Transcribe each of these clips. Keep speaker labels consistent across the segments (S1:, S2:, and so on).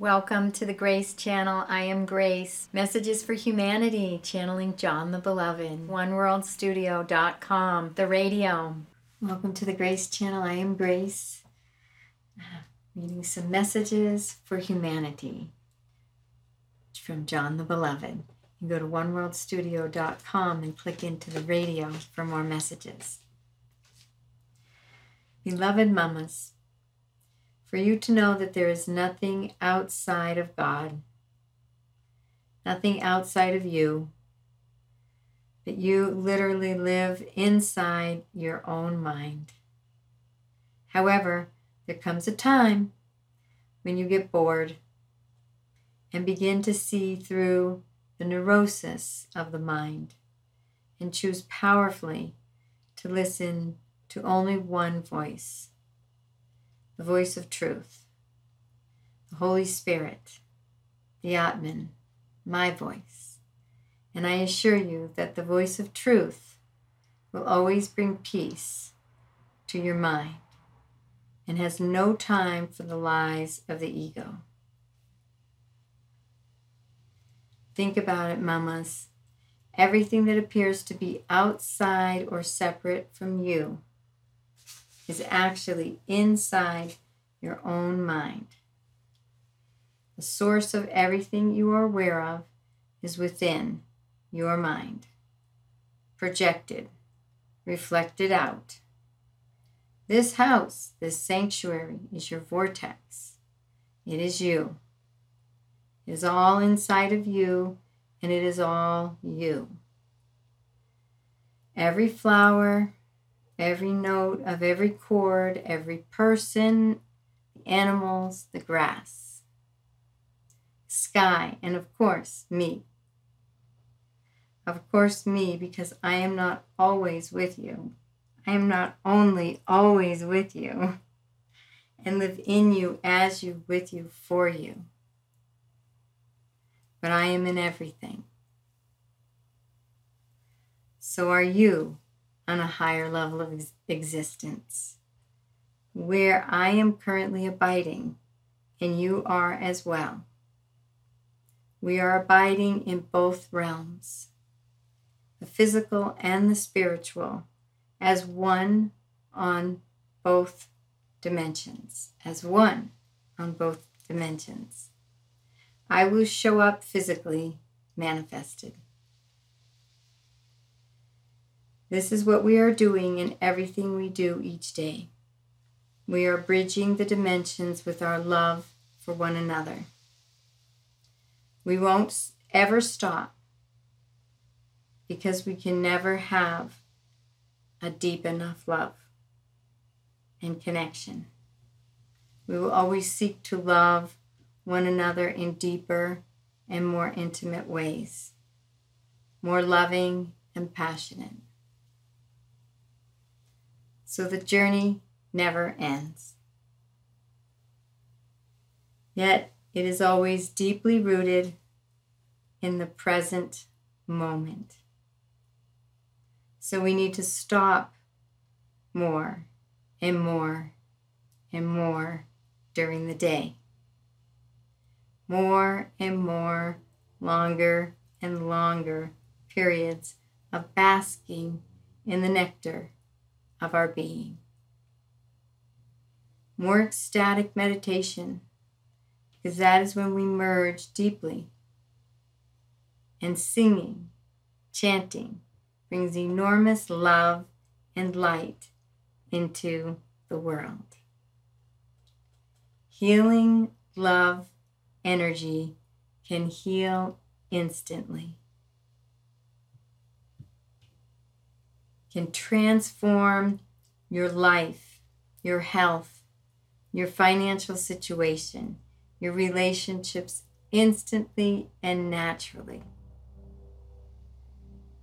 S1: Welcome to the Grace Channel. I am Grace. Messages for Humanity, channeling John the Beloved. OneWorldStudio.com, the radio. Welcome to the Grace Channel. I am Grace. Reading some messages for humanity from John the Beloved. You go to OneWorldStudio.com and click into the radio for more messages. Beloved mamas, for you to know that there is nothing outside of God, nothing outside of you, that you literally live inside your own mind. However, there comes a time when you get bored and begin to see through the neurosis of the mind and choose powerfully to listen to only one voice the voice of truth, the Holy Spirit, the Atman, my voice. And I assure you that the voice of truth will always bring peace to your mind and has no time for the lies of the ego. Think about it, mamas. Everything that appears to be outside or separate from you is actually inside your own mind. The source of everything you are aware of is within your mind, projected, reflected out. This house, this sanctuary, is your vortex. It is you. It is all inside of you, and it is all you. Every flower, every note of every chord, every person, the animals, the grass, sky, and of course, me. Of course, me, because I am not always with you. I am not only always with you and live in you, as you, with you, for you, but I am in everything. So are you on a higher level of ex- existence, where I am currently abiding, and you are as well. We are abiding in both realms, the physical and the spiritual, as one on both dimensions, as one on both dimensions. I will show up physically manifested. This is what we are doing in everything we do each day. We are bridging the dimensions with our love for one another. We won't ever stop because we can never have a deep enough love and connection. We will always seek to love one another in deeper and more intimate ways, more loving and passionate so the journey never ends. Yet it is always deeply rooted in the present moment. So we need to stop more and more and more during the day. More and more, longer and longer periods of basking in the nectar of our being. More ecstatic meditation, because that is when we merge deeply. And singing, chanting, brings enormous love and light into the world. Healing love energy can heal instantly. Can transform your life, your health, your financial situation, your relationships instantly and naturally.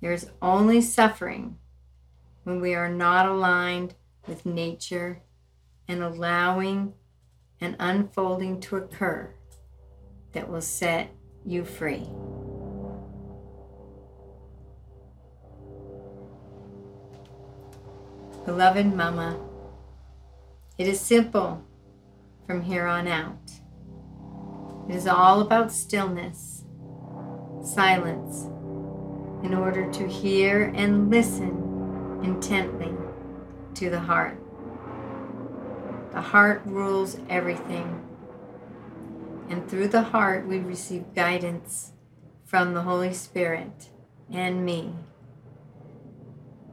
S1: There's only suffering when we are not aligned with nature and allowing an unfolding to occur that will set you free. Beloved Mama, it is simple from here on out. It is all about stillness, silence, in order to hear and listen intently to the heart. The heart rules everything. And through the heart, we receive guidance from the Holy Spirit and me.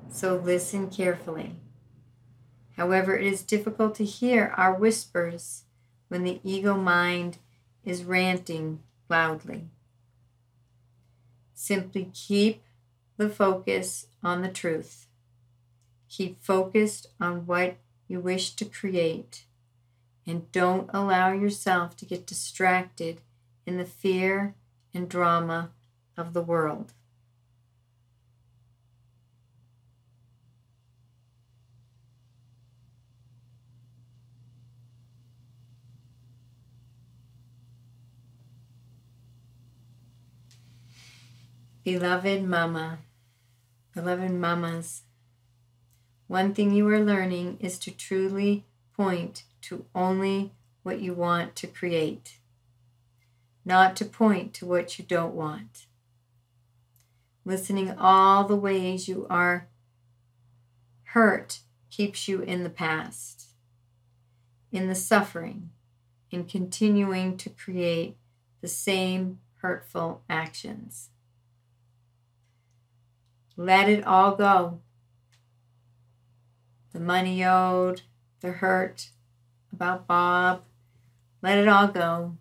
S1: So listen carefully. However, it is difficult to hear our whispers when the ego mind is ranting loudly. Simply keep the focus on the truth. Keep focused on what you wish to create and don't allow yourself to get distracted in the fear and drama of the world. Beloved Mama, beloved Mamas, one thing you are learning is to truly point to only what you want to create, not to point to what you don't want. Listening all the ways you are hurt keeps you in the past, in the suffering, in continuing to create the same hurtful actions. Let it all go. The money owed, the hurt about Bob, let it all go.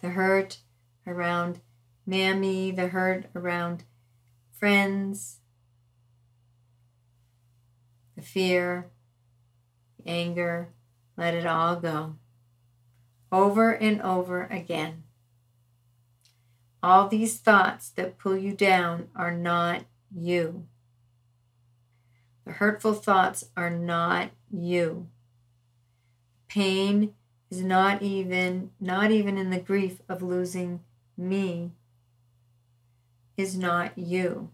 S1: The hurt around Mammy, the hurt around friends, the fear, the anger, let it all go. Over and over again. All these thoughts that pull you down are not you. The hurtful thoughts are not you. Pain is not even not even in the grief of losing me is not you.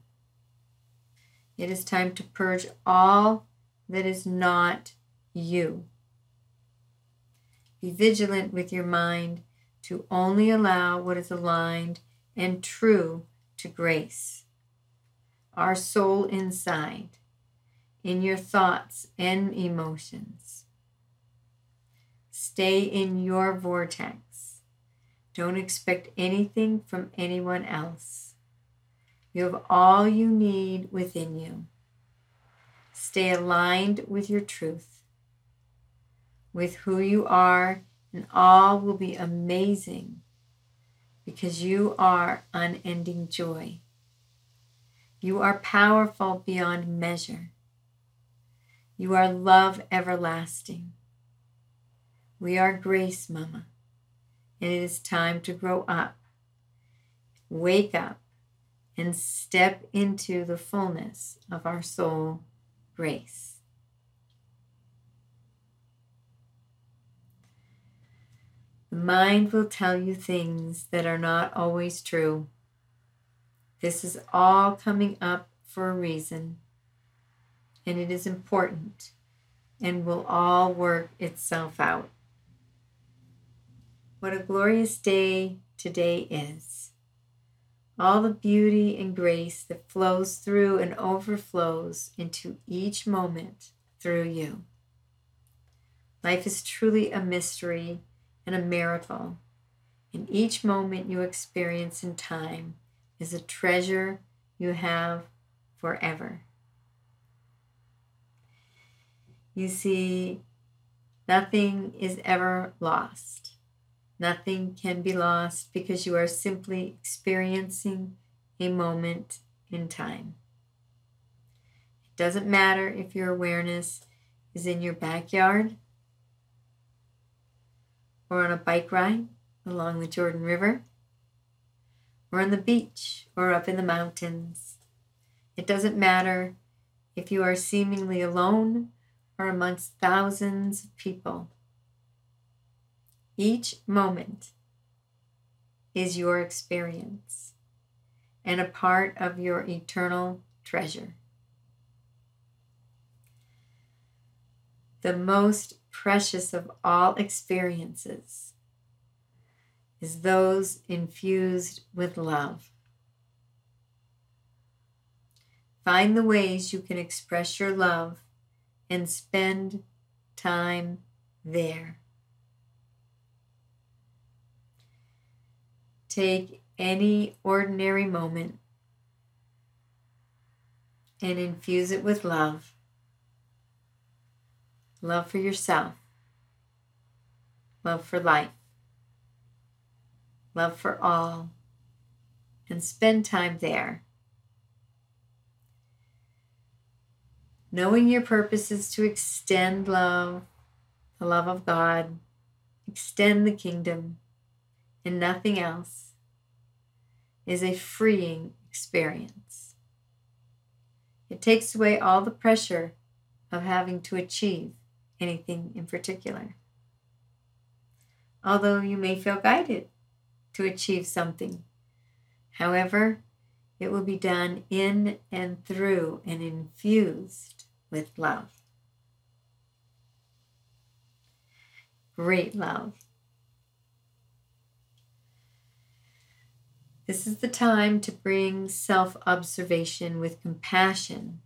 S1: It is time to purge all that is not you. Be vigilant with your mind to only allow what is aligned and true to grace our soul inside, in your thoughts and emotions. Stay in your vortex. Don't expect anything from anyone else. You have all you need within you. Stay aligned with your truth, with who you are, and all will be amazing because you are unending joy. You are powerful beyond measure. You are love everlasting. We are grace, Mama, and it is time to grow up, wake up, and step into the fullness of our soul grace. The mind will tell you things that are not always true. This is all coming up for a reason, and it is important and will all work itself out. What a glorious day today is. All the beauty and grace that flows through and overflows into each moment through you. Life is truly a mystery and a miracle, and each moment you experience in time is a treasure you have forever. You see, nothing is ever lost. Nothing can be lost because you are simply experiencing a moment in time. It doesn't matter if your awareness is in your backyard or on a bike ride along the Jordan River or on the beach or up in the mountains. It doesn't matter if you are seemingly alone or amongst thousands of people. Each moment is your experience and a part of your eternal treasure. The most precious of all experiences is those infused with love. Find the ways you can express your love and spend time there. Take any ordinary moment and infuse it with love. Love for yourself, love for life, love for all, and spend time there. Knowing your purpose is to extend love, the love of God, extend the kingdom, and nothing else is a freeing experience. It takes away all the pressure of having to achieve anything in particular. Although you may feel guided to achieve something, however, it will be done in and through and infused with love. Great love. This is the time to bring self observation with compassion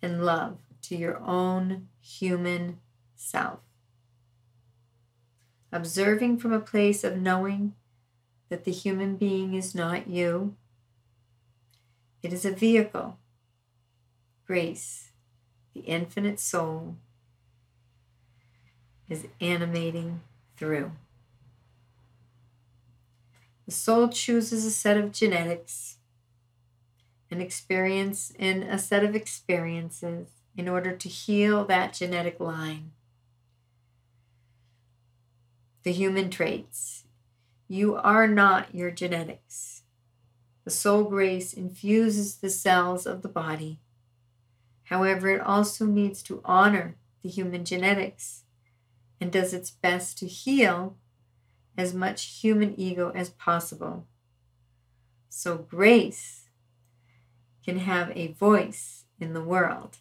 S1: and love to your own human self. Observing from a place of knowing that the human being is not you, it is a vehicle. Grace, the infinite soul, is animating through. The soul chooses a set of genetics, an experience in a set of experiences in order to heal that genetic line. The human traits. You are not your genetics. The soul grace infuses the cells of the body. However, it also needs to honor the human genetics and does its best to heal as much human ego as possible. So, grace can have a voice in the world.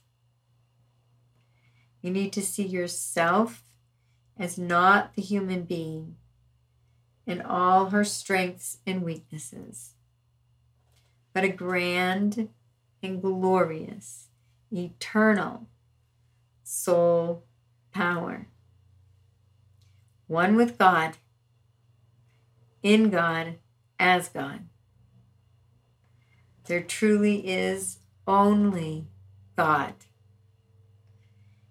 S1: You need to see yourself as not the human being in all her strengths and weaknesses but a grand and glorious, eternal soul power. One with God, in God, as God. There truly is only God,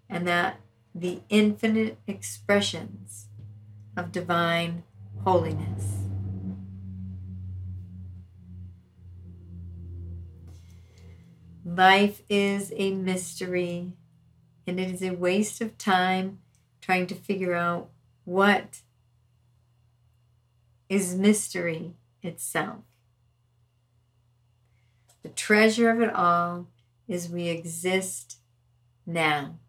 S1: and that the infinite expressions of divine holiness. Life is a mystery, and it is a waste of time trying to figure out what is mystery itself. The treasure of it all is we exist now.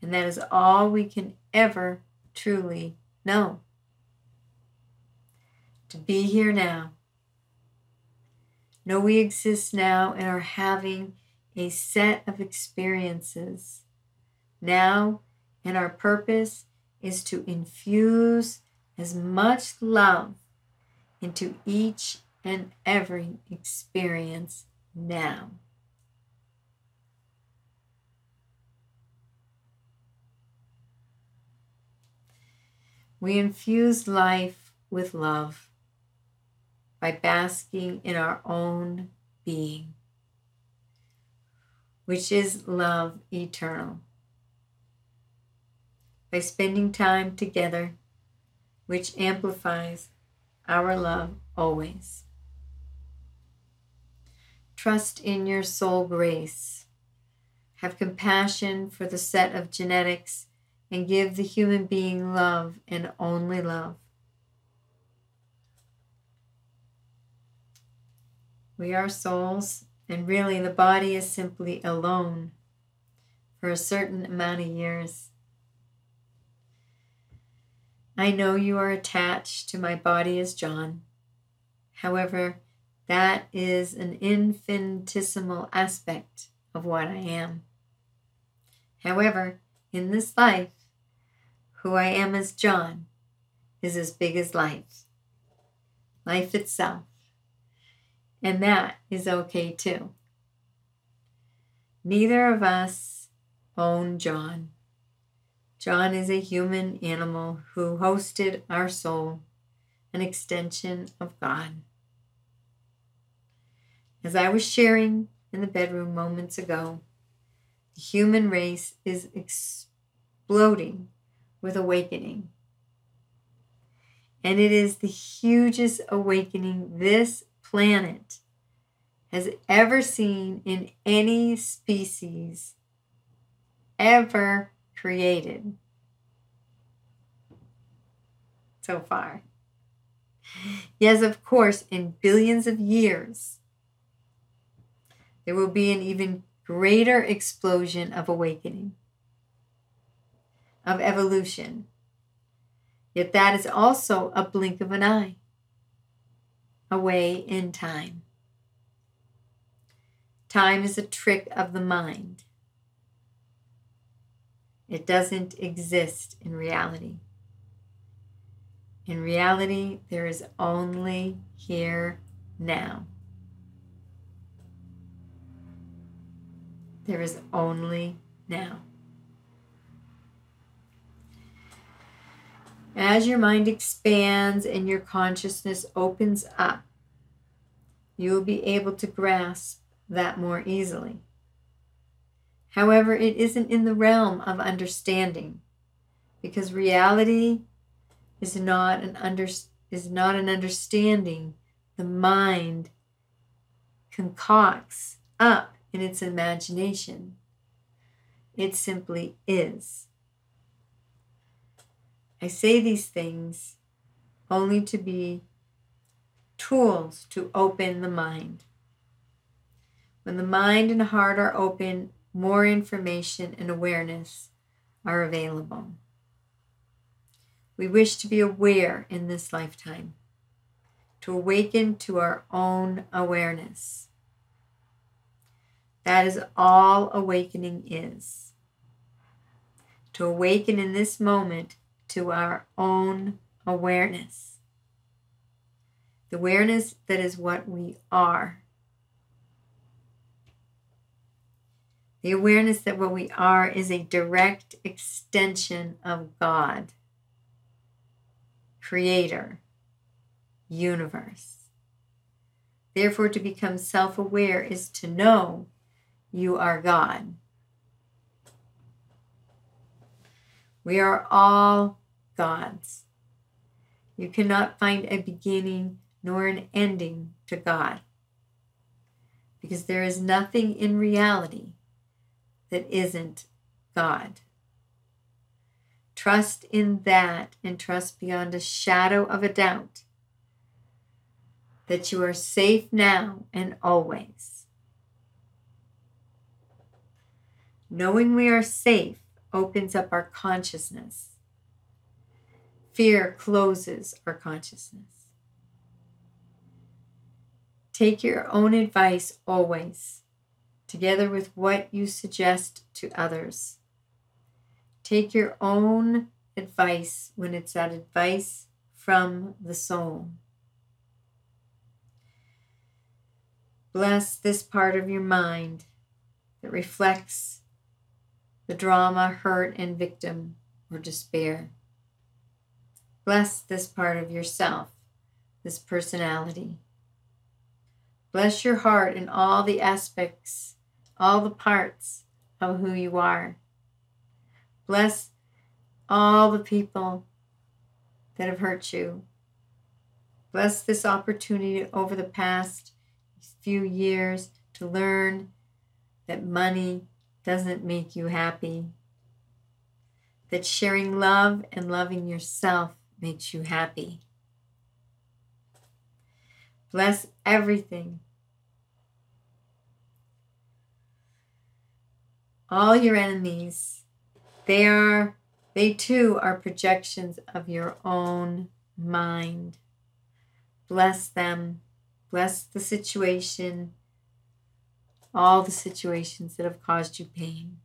S1: And that is all we can ever truly know. To be here now Know we exist now and are having a set of experiences now, and our purpose is to infuse as much love into each and every experience now. We infuse life with love by basking in our own being, which is love eternal. By spending time together, which amplifies our love always. Trust in your soul grace. Have compassion for the set of genetics and give the human being love and only love. We are souls, and really the body is simply alone for a certain amount of years. I know you are attached to my body as John. However, that is an infinitesimal aspect of what I am. However, in this life, who I am as John is as big as life, life itself. And that is okay too. Neither of us own John. John is a human animal who hosted our soul, an extension of God. As I was sharing in the bedroom moments ago, the human race is exploding with awakening. And it is the hugest awakening this planet has ever seen in any species ever created so far. Yes, of course, in billions of years, there will be an even greater explosion of awakening, of evolution. Yet that is also a blink of an eye away in time. Time is a trick of the mind. It doesn't exist in reality. In reality, there is only here now. There is only now. As your mind expands and your consciousness opens up, you will be able to grasp that more easily. However, it isn't in the realm of understanding because reality is not an under, is not an understanding the mind concocts up in its imagination. It simply is. I say these things only to be tools to open the mind. When the mind and heart are open, more information and awareness are available. We wish to be aware in this lifetime, to awaken to our own awareness. That is all awakening is. To awaken in this moment to our own awareness. The awareness that is what we are. The awareness that what we are is a direct extension of God, Creator, universe. Therefore, to become self aware is to know you are God. We are all gods. You cannot find a beginning nor an ending to God because there is nothing in reality that isn't God. Trust in that and trust beyond a shadow of a doubt that you are safe now and always. Knowing we are safe opens up our consciousness. Fear closes our consciousness. Take your own advice always, together with what you suggest to others. Take your own advice when it's that advice from the soul. Bless this part of your mind that reflects the drama, hurt, and victim or despair. Bless this part of yourself, this personality. Bless your heart in all the aspects, all the parts of who you are. Bless all the people that have hurt you. Bless this opportunity over the past few years to learn that money doesn't make you happy, that sharing love and loving yourself makes you happy. Bless everything. All your enemies, they are they too are projections of your own mind. Bless them. Bless the situation all the situations that have caused you pain.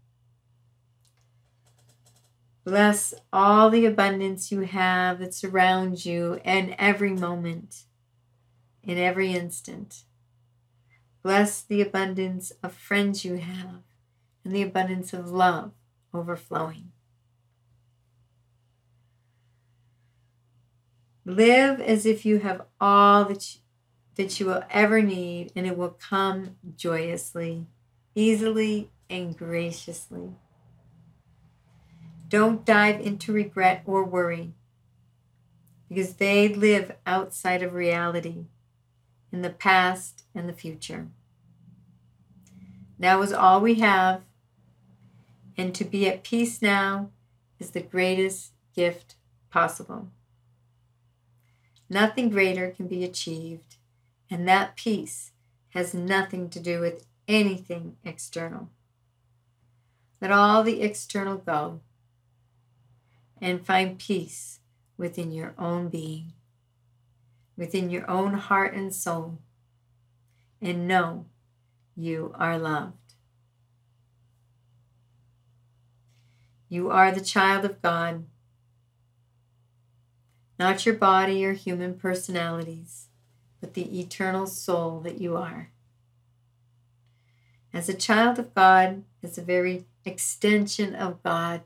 S1: Bless all the abundance you have that surrounds you in every moment, in every instant. Bless the abundance of friends you have and the abundance of love overflowing. Live as if you have all that that you will ever need, and it will come joyously, easily, and graciously. Don't dive into regret or worry because they live outside of reality in the past and the future. Now is all we have, and to be at peace now is the greatest gift possible. Nothing greater can be achieved, and that peace has nothing to do with anything external. Let all the external go and find peace within your own being, within your own heart and soul, and know you are loved. You are the child of God, not your body or human personalities, but the eternal soul that you are. As a child of God, as a very extension of God,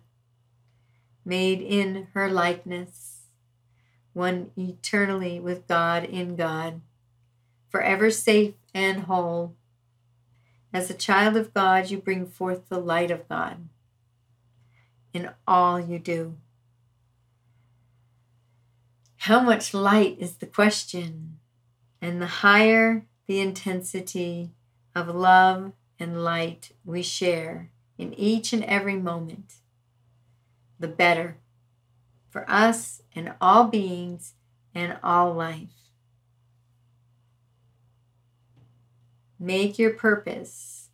S1: made in her likeness, one eternally with God in God, forever safe and whole. As a child of God, you bring forth the light of God in all you do. How much light is the question? And the higher the intensity of love and light we share in each and every moment, the better for us and all beings and all life. Make your purpose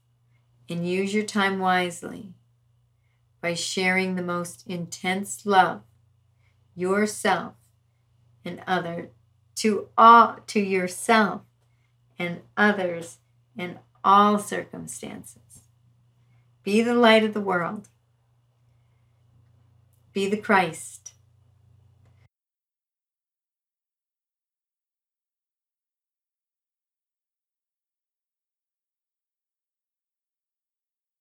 S1: and use your time wisely by sharing the most intense love yourself and other to all to yourself and others in all circumstances. Be the light of the world be the Christ